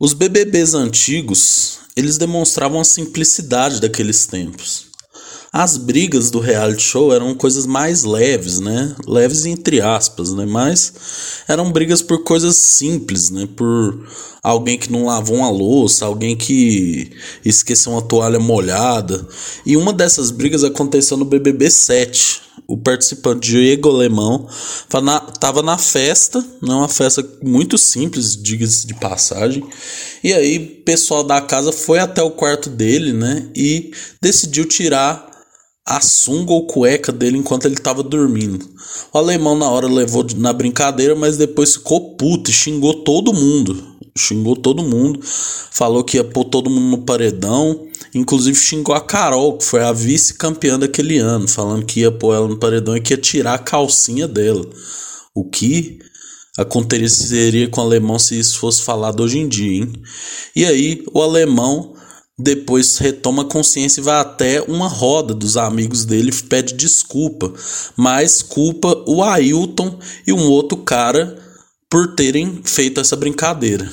Os BBBs antigos, eles demonstravam a simplicidade daqueles tempos. As brigas do reality show eram coisas mais leves, né? Leves entre aspas, né? Mas eram brigas por coisas simples, né? Por alguém que não lavou uma louça, alguém que esqueceu uma toalha molhada. E uma dessas brigas aconteceu no BBB 7. O participante Diego Alemão estava na festa, né, uma festa muito simples, diga-se de passagem. E aí, o pessoal da casa foi até o quarto dele, né, e decidiu tirar a sunga ou cueca dele enquanto ele estava dormindo. O alemão na hora levou na brincadeira, mas depois ficou puto e xingou todo mundo. Xingou todo mundo, falou que ia pôr todo mundo no paredão, inclusive xingou a Carol, que foi a vice-campeã daquele ano, falando que ia pôr ela no paredão e que ia tirar a calcinha dela. O que aconteceria com o alemão se isso fosse falado hoje em dia, hein? E aí, o alemão depois retoma consciência e vai até uma roda dos amigos dele pede desculpa, mas culpa o Ailton e um outro cara por terem feito essa brincadeira.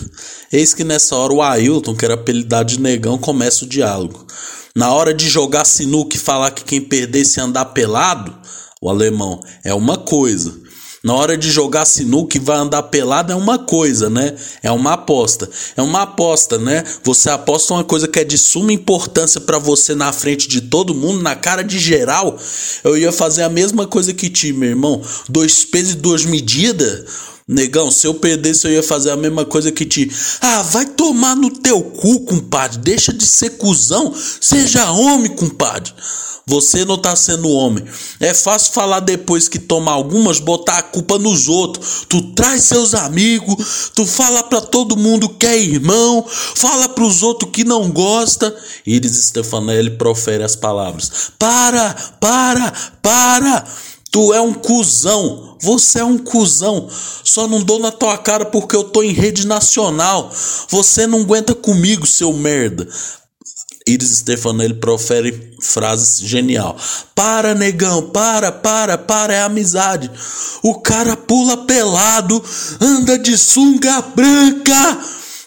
Eis que nessa hora o Ailton, que era apelidado de negão, começa o diálogo. Na hora de jogar sinuca e falar que quem perdesse andar pelado, o alemão, é uma coisa. Na hora de jogar sinuca e vai andar pelado é uma coisa, né? É uma aposta. É uma aposta, né? Você aposta uma coisa que é de suma importância para você na frente de todo mundo, na cara de geral. Eu ia fazer a mesma coisa que ti, meu irmão. Dois pesos e duas medidas. Negão, se eu perdesse, eu ia fazer a mesma coisa que ti. Ah, vai tomar no teu cu, compadre. Deixa de ser cuzão. Seja homem, compadre. Você não tá sendo homem. É fácil falar depois que toma algumas, botar a culpa nos outros. Tu traz seus amigos, tu fala para todo mundo que é irmão, fala para os outros que não gosta. Iris Stefanelli profere as palavras: Para, para, para. Tu é um cuzão. Você é um cuzão. Só não dou na tua cara porque eu tô em rede nacional. Você não aguenta comigo, seu merda. Iris Stefanelli profere frases genial. Para, negão, para, para, para, é amizade. O cara pula pelado, anda de sunga branca,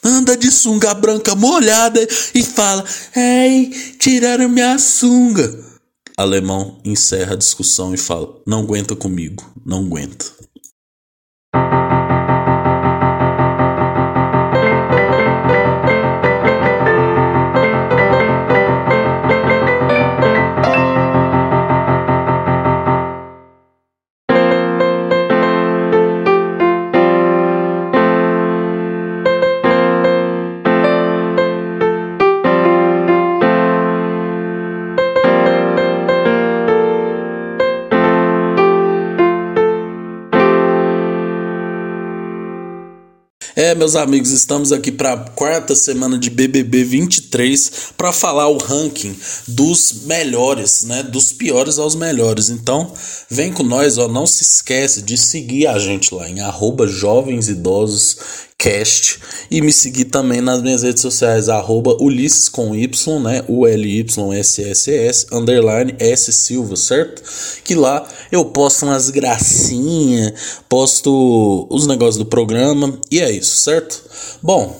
anda de sunga branca molhada e fala: Ei, tiraram minha sunga. Alemão encerra a discussão e fala: Não aguenta comigo, não aguenta. É, meus amigos, estamos aqui para a quarta semana de BBB 23 para falar o ranking dos melhores, né? Dos piores aos melhores. Então, vem com nós, ó. Não se esquece de seguir a gente lá em arroba jovens idosos cast e me seguir também nas minhas redes sociais arroba Ulisses com Y, né, U L Y S S S underline S Silva, certo? Que lá eu posto umas gracinhas, posto os negócios do programa e é isso, certo? Bom,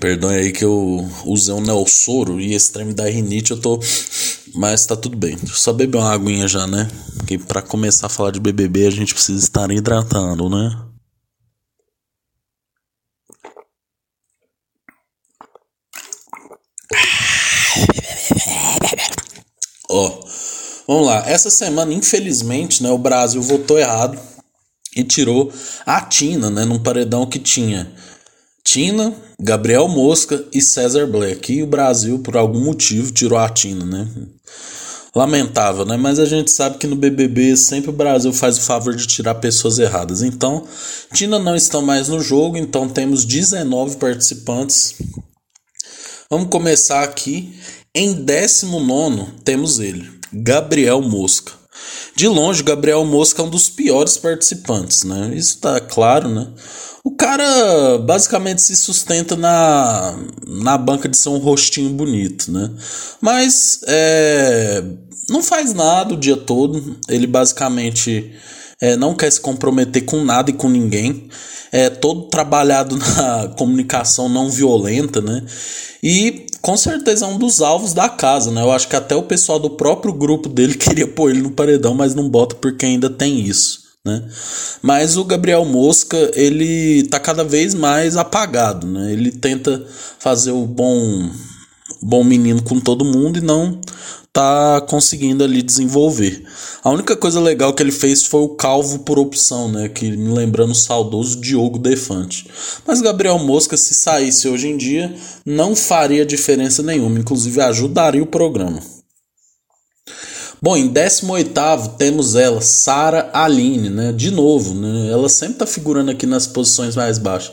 Perdão aí que eu usei um Nelsoro e extremo da rinite eu tô. Mas tá tudo bem. Deixa eu só beber uma aguinha já, né? Porque pra começar a falar de BBB a gente precisa estar hidratando, né? Ó, vamos lá. Essa semana, infelizmente, né, o Brasil votou errado e tirou a Tina, né, num paredão que tinha Tina, Gabriel Mosca e César Black. E o Brasil, por algum motivo, tirou a Tina, né? Lamentável, né? Mas a gente sabe que no BBB sempre o Brasil faz o favor de tirar pessoas erradas. Então, Tina não está mais no jogo, então temos 19 participantes. Vamos começar aqui em 19 temos ele, Gabriel Mosca. De longe, Gabriel Mosca é um dos piores participantes, né? Isso tá claro, né? O cara basicamente se sustenta na, na banca de ser um rostinho bonito, né? Mas é, não faz nada o dia todo. Ele basicamente é, não quer se comprometer com nada e com ninguém, é todo trabalhado na comunicação não violenta, né? E com certeza é um dos alvos da casa, né? Eu acho que até o pessoal do próprio grupo dele queria pôr ele no paredão, mas não bota porque ainda tem isso. Né? Mas o Gabriel Mosca, ele tá cada vez mais apagado, né? Ele tenta fazer o bom bom menino com todo mundo e não tá conseguindo ali desenvolver. A única coisa legal que ele fez foi o calvo por opção, né? Que me lembrando o saudoso Diogo Defante. Mas Gabriel Mosca, se saísse hoje em dia, não faria diferença nenhuma, inclusive ajudaria o programa. Bom, em 18 temos ela, Sara Aline, né? De novo, né? Ela sempre tá figurando aqui nas posições mais baixas.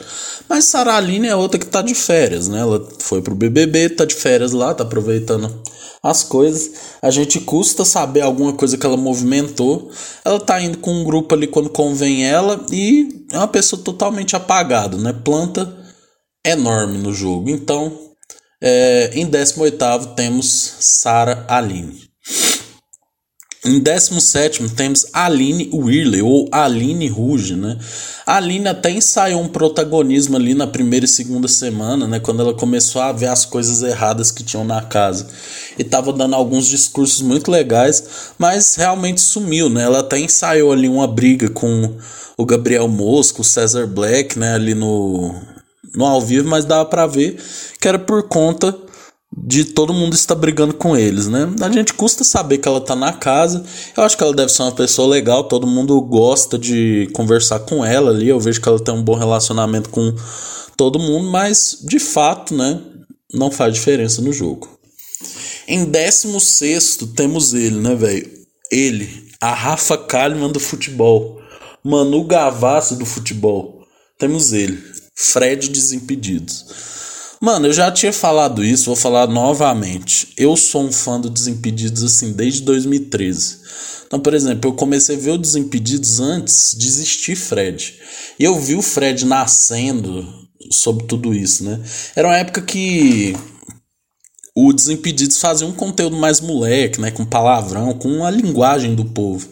Mas Sara Aline é outra que tá de férias, né? Ela foi pro BBB, tá de férias lá, tá aproveitando as coisas. A gente custa saber alguma coisa que ela movimentou. Ela tá indo com um grupo ali quando convém ela e é uma pessoa totalmente apagada, né? Planta enorme no jogo. Então, é, em 18 temos Sara Aline. Em 17 temos Aline Whirley, ou Aline Ruge, né? A Aline até ensaiou um protagonismo ali na primeira e segunda semana, né? Quando ela começou a ver as coisas erradas que tinham na casa. E tava dando alguns discursos muito legais, mas realmente sumiu, né? Ela até ensaiou ali uma briga com o Gabriel Mosco, o Cesar Black, né? Ali no, no ao vivo, mas dava pra ver que era por conta de todo mundo estar brigando com eles, né? A gente custa saber que ela tá na casa. Eu acho que ela deve ser uma pessoa legal, todo mundo gosta de conversar com ela ali. Eu vejo que ela tem um bom relacionamento com todo mundo, mas de fato, né, não faz diferença no jogo. Em 16 temos ele, né, velho? Ele, a Rafa Kalimann do futebol, Manu Gavassi do futebol. Temos ele, Fred Desimpedidos. Mano, eu já tinha falado isso, vou falar novamente. Eu sou um fã do Desimpedidos assim desde 2013. Então, por exemplo, eu comecei a ver o Desimpedidos antes de existir Fred. E eu vi o Fred nascendo sobre tudo isso, né? Era uma época que o Desimpedidos fazia um conteúdo mais moleque, né? Com palavrão, com a linguagem do povo.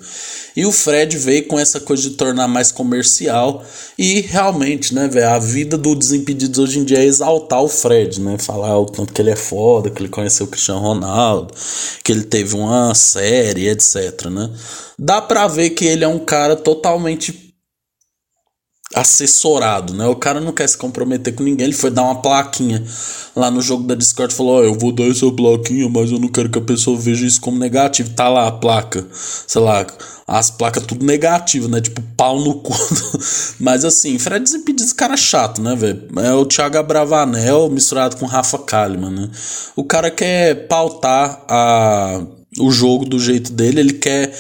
E o Fred veio com essa coisa de tornar mais comercial. E realmente, né, velho, a vida do Desimpedidos hoje em dia é exaltar o Fred, né? Falar o tanto que ele é foda, que ele conheceu o Cristiano Ronaldo, que ele teve uma série, etc, né? Dá pra ver que ele é um cara totalmente assessorado, né? O cara não quer se comprometer com ninguém. Ele foi dar uma plaquinha lá no jogo da Discord falou: oh, eu vou dar essa plaquinha, mas eu não quero que a pessoa veja isso como negativo. Tá lá a placa, sei lá, as placas tudo negativo, né? Tipo, pau no cu. Mas assim, Fred Desimpedidos, cara chato, né, velho? É o Thiago Abravanel misturado com Rafa Kalimann, né? O cara quer pautar a o jogo do jeito dele, ele quer.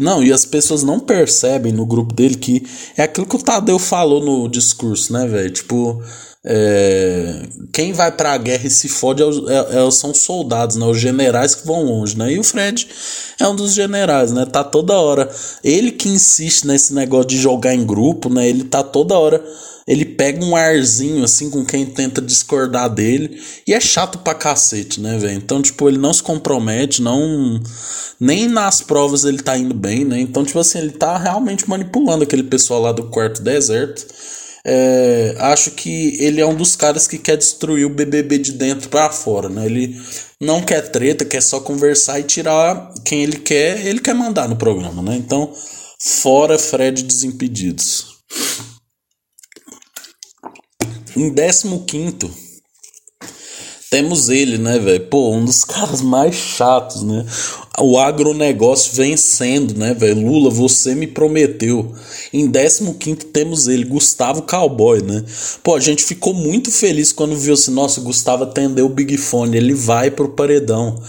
Não, e as pessoas não percebem no grupo dele que é aquilo que o Tadeu falou no discurso, né, velho? Tipo, é, quem vai para a guerra e se fode é, é, é, são soldados, né? Os generais que vão longe, né? E o Fred é um dos generais, né? Tá toda hora. Ele que insiste nesse negócio de jogar em grupo, né? Ele tá toda hora. Ele pega um arzinho assim com quem tenta discordar dele. E é chato pra cacete, né, velho? Então, tipo, ele não se compromete, não. Nem nas provas ele tá indo bem, né? Então, tipo assim, ele tá realmente manipulando aquele pessoal lá do quarto deserto é, acho que ele é um dos caras que quer destruir o BBB de dentro para fora, né? Ele não quer treta, quer só conversar e tirar quem ele quer, ele quer mandar no programa, né? Então, fora Fred Desimpedidos. Em 15 temos ele, né, velho? Pô, um dos caras mais chatos, né? O agronegócio vencendo, né, velho? Lula, você me prometeu. Em 15 temos ele, Gustavo Cowboy, né? Pô, a gente ficou muito feliz quando viu assim, nossa, Gustavo atendeu o Big Fone, ele vai pro paredão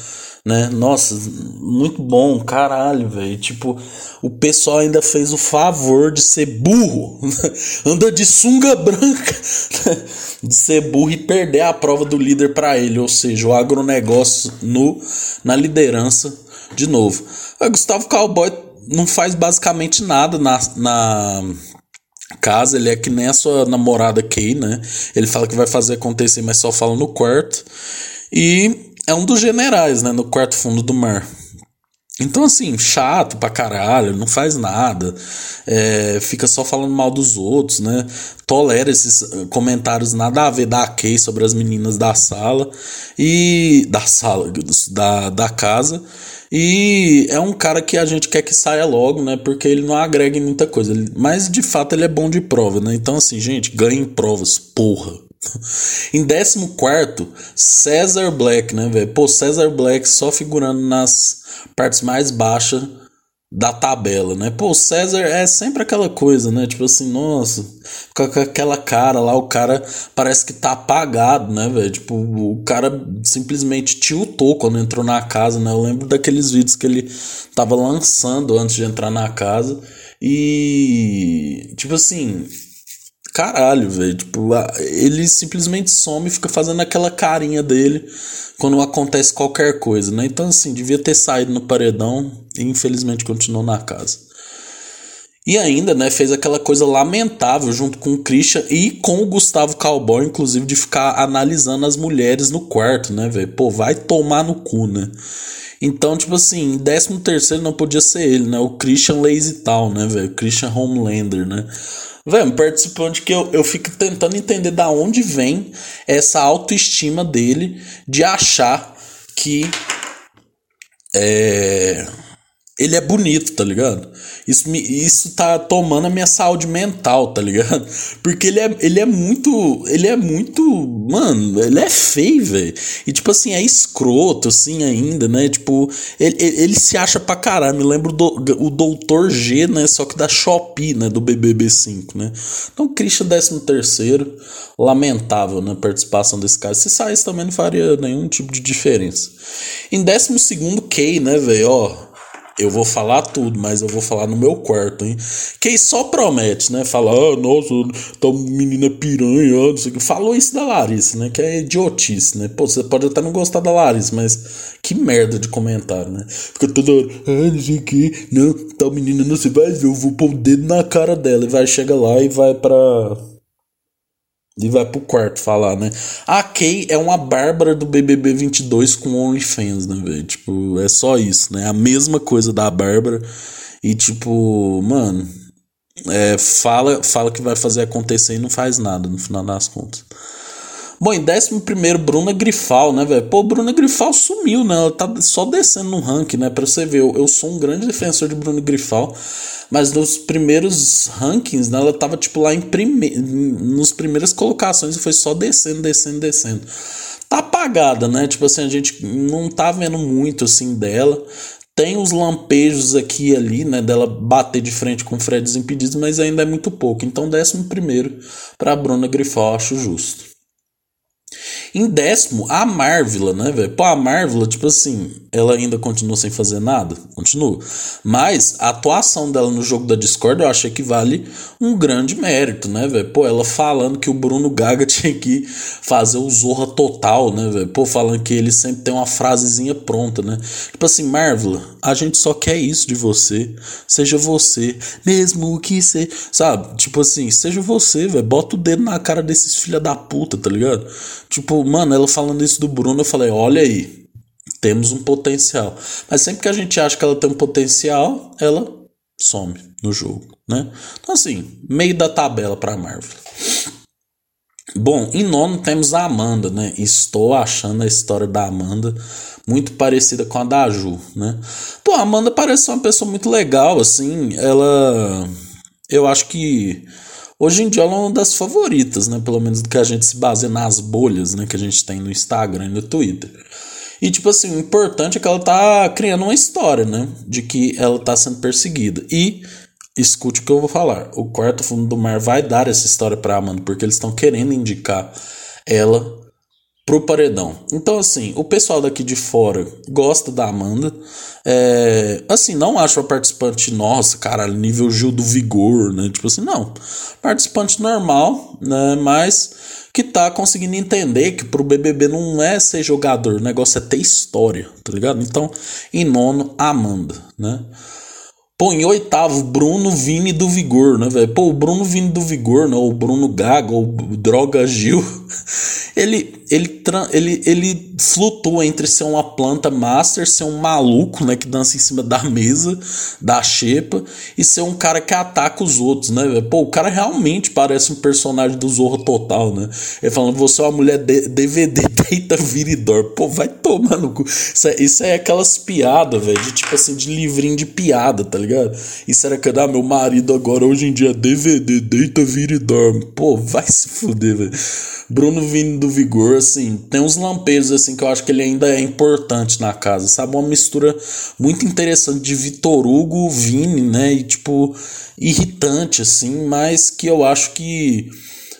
né? Nossa, muito bom, caralho, velho. Tipo, o pessoal ainda fez o favor de ser burro, anda de sunga branca, de ser burro e perder a prova do líder para ele, ou seja, o agronegócio no, na liderança de novo. O Gustavo Cowboy não faz basicamente nada na, na casa, ele é que nem a sua namorada Kay, né? Ele fala que vai fazer acontecer, mas só fala no quarto. E é um dos generais, né, no quarto fundo do mar. Então, assim, chato pra caralho, não faz nada, é, fica só falando mal dos outros, né? Tolera esses eh, comentários nada a ver da Kay sobre as meninas da sala e. da sala, da, da casa. E é um cara que a gente quer que saia logo, né? Porque ele não agrega em muita coisa. Mas de fato ele é bom de prova, né? Então, assim, gente, ganha em provas, porra. Em 14, Cesar Black, né, velho? Pô, Cesar Black só figurando nas partes mais baixas da tabela, né? Pô, César é sempre aquela coisa, né? Tipo assim, nossa, com aquela cara lá, o cara parece que tá apagado, né, velho? Tipo, o cara simplesmente tiltou quando entrou na casa, né? Eu lembro daqueles vídeos que ele tava lançando antes de entrar na casa e, tipo assim, caralho, velho. Tipo, ele simplesmente some e fica fazendo aquela carinha dele quando acontece qualquer coisa, né? Então, assim, devia ter saído no paredão e infelizmente continuou na casa. E ainda, né, fez aquela coisa lamentável junto com o Christian e com o Gustavo Cowboy, inclusive, de ficar analisando as mulheres no quarto, né, velho? Pô, vai tomar no cu, né? Então, tipo assim, em 13 terceiro não podia ser ele, né? O Christian Lazy Tal, né, velho? Christian Homelander, né? Velho, participante que eu, eu fico tentando entender da onde vem essa autoestima dele de achar que é, ele é bonito, tá ligado? Isso, me, isso tá tomando a minha saúde mental, tá ligado? Porque ele é, ele é muito. Ele é muito. Mano, ele é feio, velho. E tipo assim, é escroto, assim, ainda, né? Tipo, ele, ele, ele se acha pra caralho. Me lembro do, o Doutor G, né? Só que da Shopee, né? Do BBB5, né? Então, Christian 13 terceiro lamentável né, participação desse cara. Se saísse também não faria nenhum tipo de diferença. Em 12 segundo, Kay, né, velho? Ó, eu vou falar tudo, mas eu vou falar no meu quarto, hein? Quem só promete, né? Fala, ah, nossa, tá menina piranha, não sei o que. Falou isso da Larissa, né? Que é idiotice, né? Pô, você pode até não gostar da Larissa, mas que merda de comentário, né? Fica toda hora, ah, não sei o que, não, tal menina não sei, vai eu vou pôr o dedo na cara dela e vai, chega lá e vai pra e vai pro quarto falar, né? A Kay é uma Bárbara do BBB 22 com OnlyFans, né, velho? Tipo, é só isso, né? A mesma coisa da Bárbara. E, tipo, mano, é, fala, fala que vai fazer acontecer e não faz nada no final das contas. Bom, em 11, Bruna Grifal, né, velho? Pô, Bruna Grifal sumiu, né? Ela tá só descendo no ranking, né? Pra você ver, eu, eu sou um grande defensor de Bruna Grifal. Mas nos primeiros rankings, né, ela tava tipo lá em prime... nos primeiras colocações e foi só descendo, descendo, descendo. Tá apagada, né? Tipo assim, a gente não tá vendo muito assim dela. Tem os lampejos aqui e ali, né, dela bater de frente com o Fred Desimpedidos, mas ainda é muito pouco. Então, décimo primeiro para Bruna Grifal, acho justo. Em décimo, a Marvel, né, velho? Pô, a Marvel, tipo assim, ela ainda continua sem fazer nada? Continua. Mas a atuação dela no jogo da Discord eu achei que vale um grande mérito, né, velho? Pô, ela falando que o Bruno Gaga tinha que fazer o Zorra total, né, velho? Pô, falando que ele sempre tem uma frasezinha pronta, né? Tipo assim, Marvel, a gente só quer isso de você. Seja você, mesmo que você. Sabe? Tipo assim, seja você, velho. Bota o dedo na cara desses filha da puta, tá ligado? Tipo, mano, ela falando isso do Bruno, eu falei, olha aí, temos um potencial. Mas sempre que a gente acha que ela tem um potencial, ela some no jogo, né? Então assim, meio da tabela para Marvel. Bom, em nono temos a Amanda, né? Estou achando a história da Amanda muito parecida com a da Ju, né? Pô, a Amanda parece uma pessoa muito legal, assim, ela... Eu acho que Hoje em dia ela é uma das favoritas, né? Pelo menos do que a gente se baseia nas bolhas, né? Que a gente tem no Instagram e no Twitter. E, tipo assim, o importante é que ela tá criando uma história, né? De que ela tá sendo perseguida. E, escute o que eu vou falar. O quarto fundo do mar vai dar essa história pra Amanda, porque eles estão querendo indicar ela pro paredão. Então, assim, o pessoal daqui de fora gosta da Amanda. É, assim, não acho a participante, nossa, cara, nível Gil do Vigor, né? Tipo assim, não. Participante normal, né? Mas que tá conseguindo entender que pro BBB não é ser jogador, o negócio é ter história, tá ligado? Então, em nono, Amanda, né? Pô, em oitavo, Bruno Vini do Vigor, né, velho? Pô, o Bruno Vini do Vigor, né? O Bruno Gaga, ou Droga Gil. ele, ele, ele, ele flutua entre ser uma planta master, ser um maluco, né, que dança em cima da mesa, da xepa, e ser um cara que ataca os outros, né? Pô, o cara realmente parece um personagem do Zorro Total, né? Ele falando, você é uma mulher de, DVD, deita, viridor. Pô, vai tomar no cu. Isso é, isso é aquelas piadas, velho, de tipo assim, de livrinho de piada, tá ligado? Isso era que, ah, meu marido agora hoje em dia é DVD, deita, viridor. Pô, vai se fuder, velho. Bruno vindo do Vigor, assim, tem uns lampejos assim que eu acho que ele ainda é importante na casa, sabe? Uma mistura muito interessante de Vitor Hugo, Vini, né? E tipo, irritante, assim, mas que eu acho que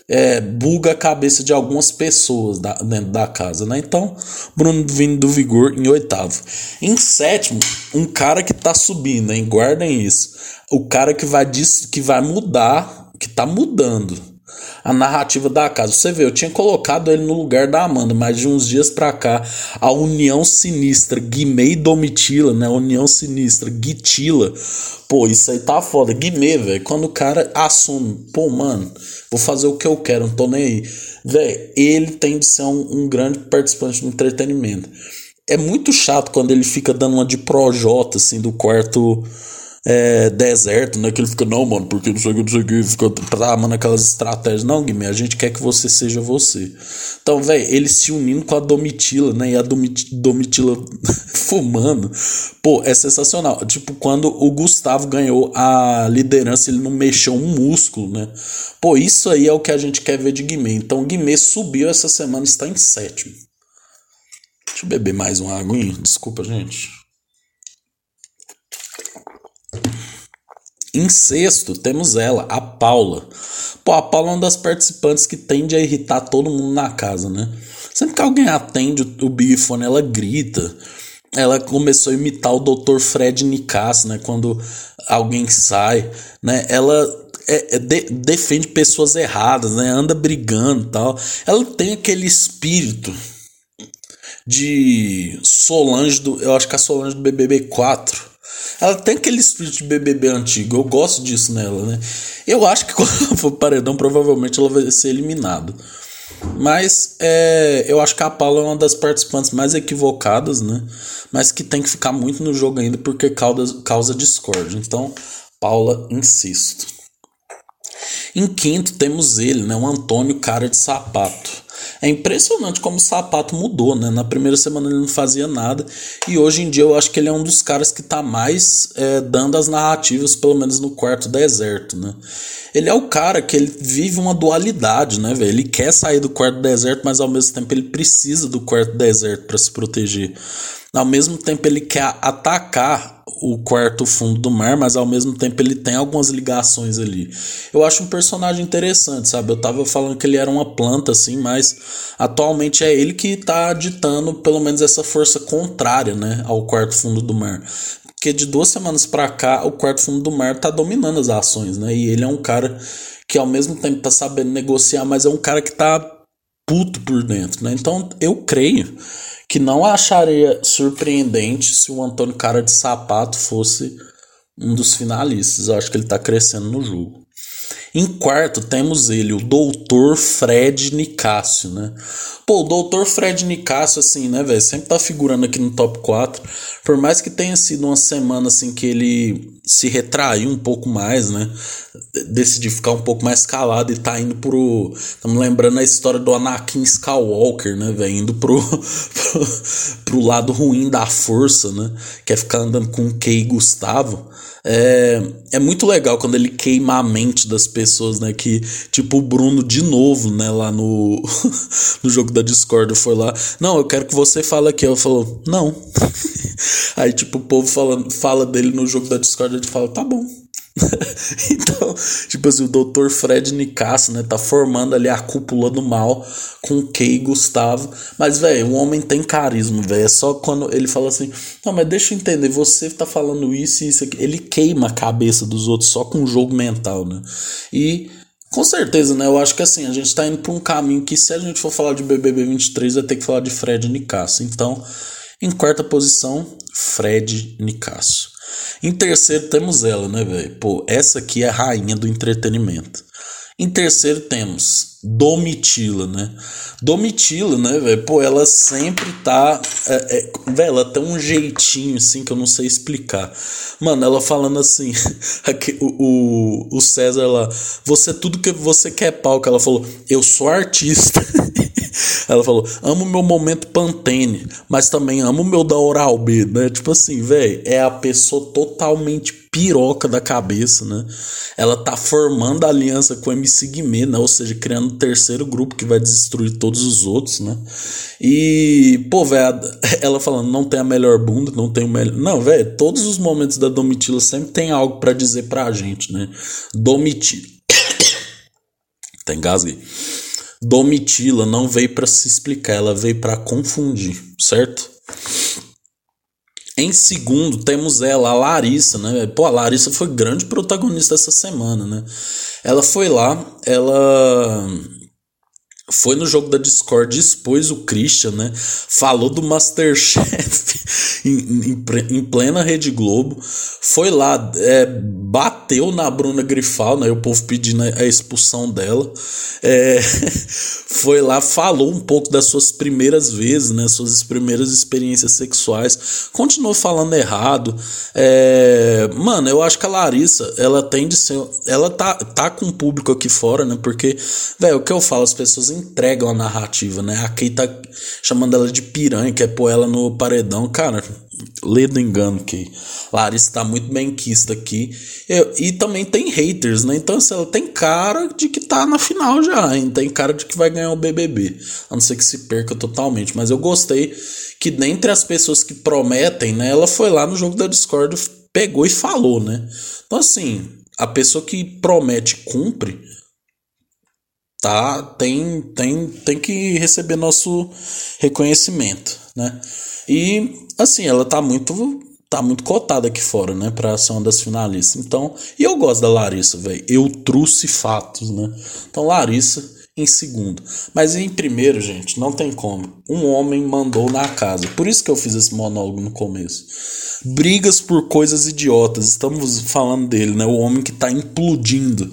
é, buga a cabeça de algumas pessoas da, dentro da casa, né? Então, Bruno vindo do Vigor em oitavo. Em sétimo, um cara que tá subindo, hein? Guardem isso. O cara que vai, que vai mudar, que tá mudando a narrativa da casa. Você vê, eu tinha colocado ele no lugar da Amanda, mas de uns dias pra cá, a união sinistra, Guimê e Domitila, né? União sinistra, Guitila. Pô, isso aí tá foda. Guimê, velho, quando o cara assume, pô, mano, vou fazer o que eu quero, não tô nem aí. Velho, ele tem de ser um, um grande participante do entretenimento. É muito chato quando ele fica dando uma de projota, assim, do quarto é, deserto, né? Que ele fica, não, mano, porque não sei o que, não sei o que, fica tramando aquelas estratégias. Não, Guimê, a gente quer que você seja você. Então, velho, ele se unindo com a Domitila, né? E a Domitila fumando. Pô, é sensacional. Tipo, quando o Gustavo ganhou a liderança, ele não mexeu um músculo, né? Pô, isso aí é o que a gente quer ver de Guimê. Então, Guimê subiu essa semana, está em sétimo. Deixa eu beber mais um aguinho. Desculpa, gente. Em sexto, temos ela, a Paula. Pô, a Paula é uma das participantes que tende a irritar todo mundo na casa, né? Sempre que alguém atende o, bifone, ela grita. Ela começou a imitar o Dr. Fred Nicasso, né? Quando alguém sai, né? Ela é, é, de, defende pessoas erradas, né? Anda brigando tal. Ela tem aquele espírito de Solange do. Eu acho que é a Solange do BBB 4 ela tem aquele espírito de BBB antigo. Eu gosto disso nela, né? Eu acho que quando ela for paredão, provavelmente ela vai ser eliminada. Mas é, eu acho que a Paula é uma das participantes mais equivocadas, né? Mas que tem que ficar muito no jogo ainda porque causa, causa discórdia. Então, Paula, insisto. Em quinto, temos ele, né? O Antônio Cara de Sapato. É impressionante como o sapato mudou, né? Na primeira semana ele não fazia nada e hoje em dia eu acho que ele é um dos caras que tá mais é, dando as narrativas, pelo menos no quarto deserto, né? Ele é o cara que ele vive uma dualidade, né, velho? Ele quer sair do quarto deserto, mas ao mesmo tempo ele precisa do quarto deserto para se proteger. Ao mesmo tempo ele quer atacar o quarto fundo do mar, mas ao mesmo tempo ele tem algumas ligações ali. Eu acho um personagem interessante, sabe? Eu tava falando que ele era uma planta assim, mas atualmente é ele que tá ditando pelo menos essa força contrária, né, ao quarto fundo do mar. Porque de duas semanas para cá, o quarto fundo do mar tá dominando as ações, né? E ele é um cara que ao mesmo tempo tá sabendo negociar, mas é um cara que tá puto por dentro, né? Então eu creio que não acharia surpreendente se o Antônio Cara de Sapato fosse um dos finalistas. Eu acho que ele está crescendo no jogo. Em quarto, temos ele, o Doutor Fred Nicásio, né? Pô, o Doutor Fred Nicásio, assim, né, velho? Sempre tá figurando aqui no top 4. Por mais que tenha sido uma semana, assim, que ele se retraiu um pouco mais, né? Decidiu ficar um pouco mais calado e tá indo pro. Estamos lembrando a história do Anakin Skywalker, né, velho? Indo pro, pro, lado ruim da força, né? Quer é ficar andando com o Kei Gustavo. É, é muito legal quando ele queima a mente das pessoas, né? Que, tipo, o Bruno, de novo, né? Lá no, no jogo da Discord, foi lá. Não, eu quero que você fale aqui. Eu falo, não. Aí, tipo, o povo fala, fala dele no jogo da Discord, ele fala, tá bom. então, tipo assim, o Dr. Fred Nicasso, né, tá formando ali a cúpula do mal com o Kay Gustavo. Mas, velho, o homem tem carisma, velho. É só quando ele fala assim: Não, mas deixa eu entender, você tá falando isso e isso aqui. Ele queima a cabeça dos outros só com um jogo mental, né? E. Com certeza, né? Eu acho que assim, a gente tá indo pra um caminho que se a gente for falar de BBB 23, vai ter que falar de Fred Nicasso. Então, em quarta posição, Fred Nicasso. Em terceiro temos ela, né, velho? Pô, essa aqui é a rainha do entretenimento. Em terceiro temos Domitila, né? Domitila, né, velho? Pô, ela sempre tá. É, é, velho, ela tem um jeitinho assim que eu não sei explicar. Mano, ela falando assim. Aqui, o, o, o César lá. Você, tudo que você quer pau. Que ela falou, eu sou artista. ela falou, amo meu momento Pantene, mas também amo meu da Oral B, né? Tipo assim, velho, é a pessoa totalmente piroca da cabeça, né? Ela tá formando aliança com o MC Guimê, né? Ou seja, criando um terceiro grupo que vai destruir todos os outros, né? E, pô, velho, ela falando, não tem a melhor bunda, não tem o melhor. Não, velho, todos os momentos da Domitila sempre tem algo para dizer pra gente, né? Domitila. tem gasguei. Domitila não veio para se explicar, ela veio para confundir, certo? Em segundo, temos ela, a Larissa, né? Pô, a Larissa foi grande protagonista essa semana, né? Ela foi lá, ela foi no jogo da Discord, expôs o Christian, né? Falou do Masterchef em, em, em, plena Rede Globo. Foi lá, é, bateu na Bruna Grifal, né? O povo pedindo a expulsão dela. É, foi lá, falou um pouco das suas primeiras vezes, né? Suas primeiras experiências sexuais. Continuou falando errado. É, mano, eu acho que a Larissa, ela tem de ser. Ela tá, tá com o público aqui fora, né? Porque, velho, o que eu falo, as pessoas entregam a narrativa, né? A Kay tá chamando ela de piranha, quer pôr ela no paredão. Cara, lê do engano que Larissa tá muito bem quista aqui. Eu, e também tem haters, né? Então, assim, ela tem cara de que tá na final já, hein? Tem cara de que vai ganhar o BBB. A não ser que se perca totalmente. Mas eu gostei que dentre as pessoas que prometem, né? Ela foi lá no jogo da Discord, pegou e falou, né? Então, assim, a pessoa que promete cumpre tá tem tem tem que receber nosso reconhecimento, né? E assim, ela tá muito tá muito cotada aqui fora, né, para ser uma das finalistas. Então, e eu gosto da Larissa, velho. Eu trouxe fatos, né? Então, Larissa em segundo. Mas em primeiro, gente, não tem como. Um homem mandou na casa. Por isso que eu fiz esse monólogo no começo. Brigas por coisas idiotas. Estamos falando dele, né? O homem que tá implodindo.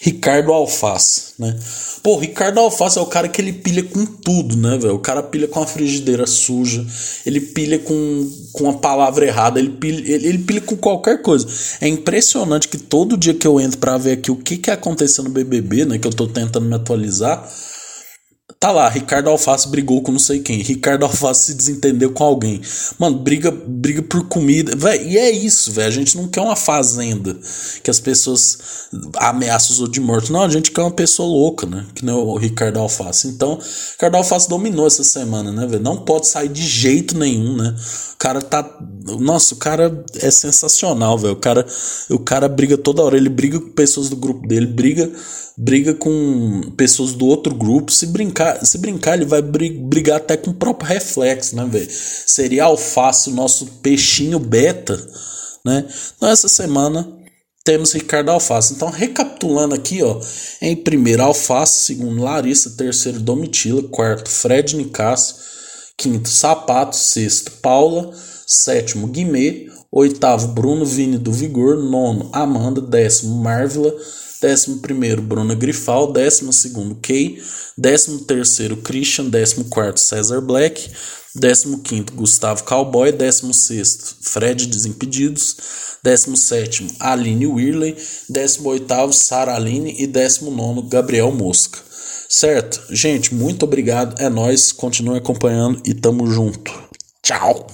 Ricardo Alface, né? Pô, Ricardo Alface é o cara que ele pilha com tudo, né, velho? O cara pilha com a frigideira suja, ele pilha com, com a palavra errada, ele pilha, ele, ele pilha com qualquer coisa. É impressionante que todo dia que eu entro para ver aqui o que que aconteceu no BBB, né, que eu tô tentando me atualizar, Tá lá, Ricardo Alface brigou com não sei quem. Ricardo Alface se desentendeu com alguém. Mano, briga, briga por comida. Véi, e é isso, velho. A gente não quer uma fazenda que as pessoas ameaçam outros de morte. Não, a gente quer uma pessoa louca, né? Que não é o Ricardo Alface. Então, Ricardo Alface dominou essa semana, né, velho? Não pode sair de jeito nenhum, né? O cara tá. Nossa, o cara é sensacional, velho. O cara, o cara briga toda hora. Ele briga com pessoas do grupo dele, briga briga com pessoas do outro grupo. Se brincar, se brincar, ele vai brigar até com o próprio reflexo, né, velho? Seria alface o nosso peixinho beta, né? Então essa semana temos Ricardo Alface. Então, recapitulando aqui, ó, em primeiro Alface, segundo Larissa, terceiro Domitila, quarto Fred Nicásio, quinto Sapato, sexto Paula, sétimo Guimê, oitavo Bruno. Vini do Vigor, nono Amanda, décimo Marvila, 11 Bruna Grifal, 12 Kay, 13 Christian, 14 César Black, 15 Gustavo Cowboy, 16 Fred Desimpedidos, 17 Aline Whirley, 18 Sara Aline e 19 Gabriel Mosca. Certo? Gente, muito obrigado. É nós. Continue acompanhando e tamo junto. Tchau.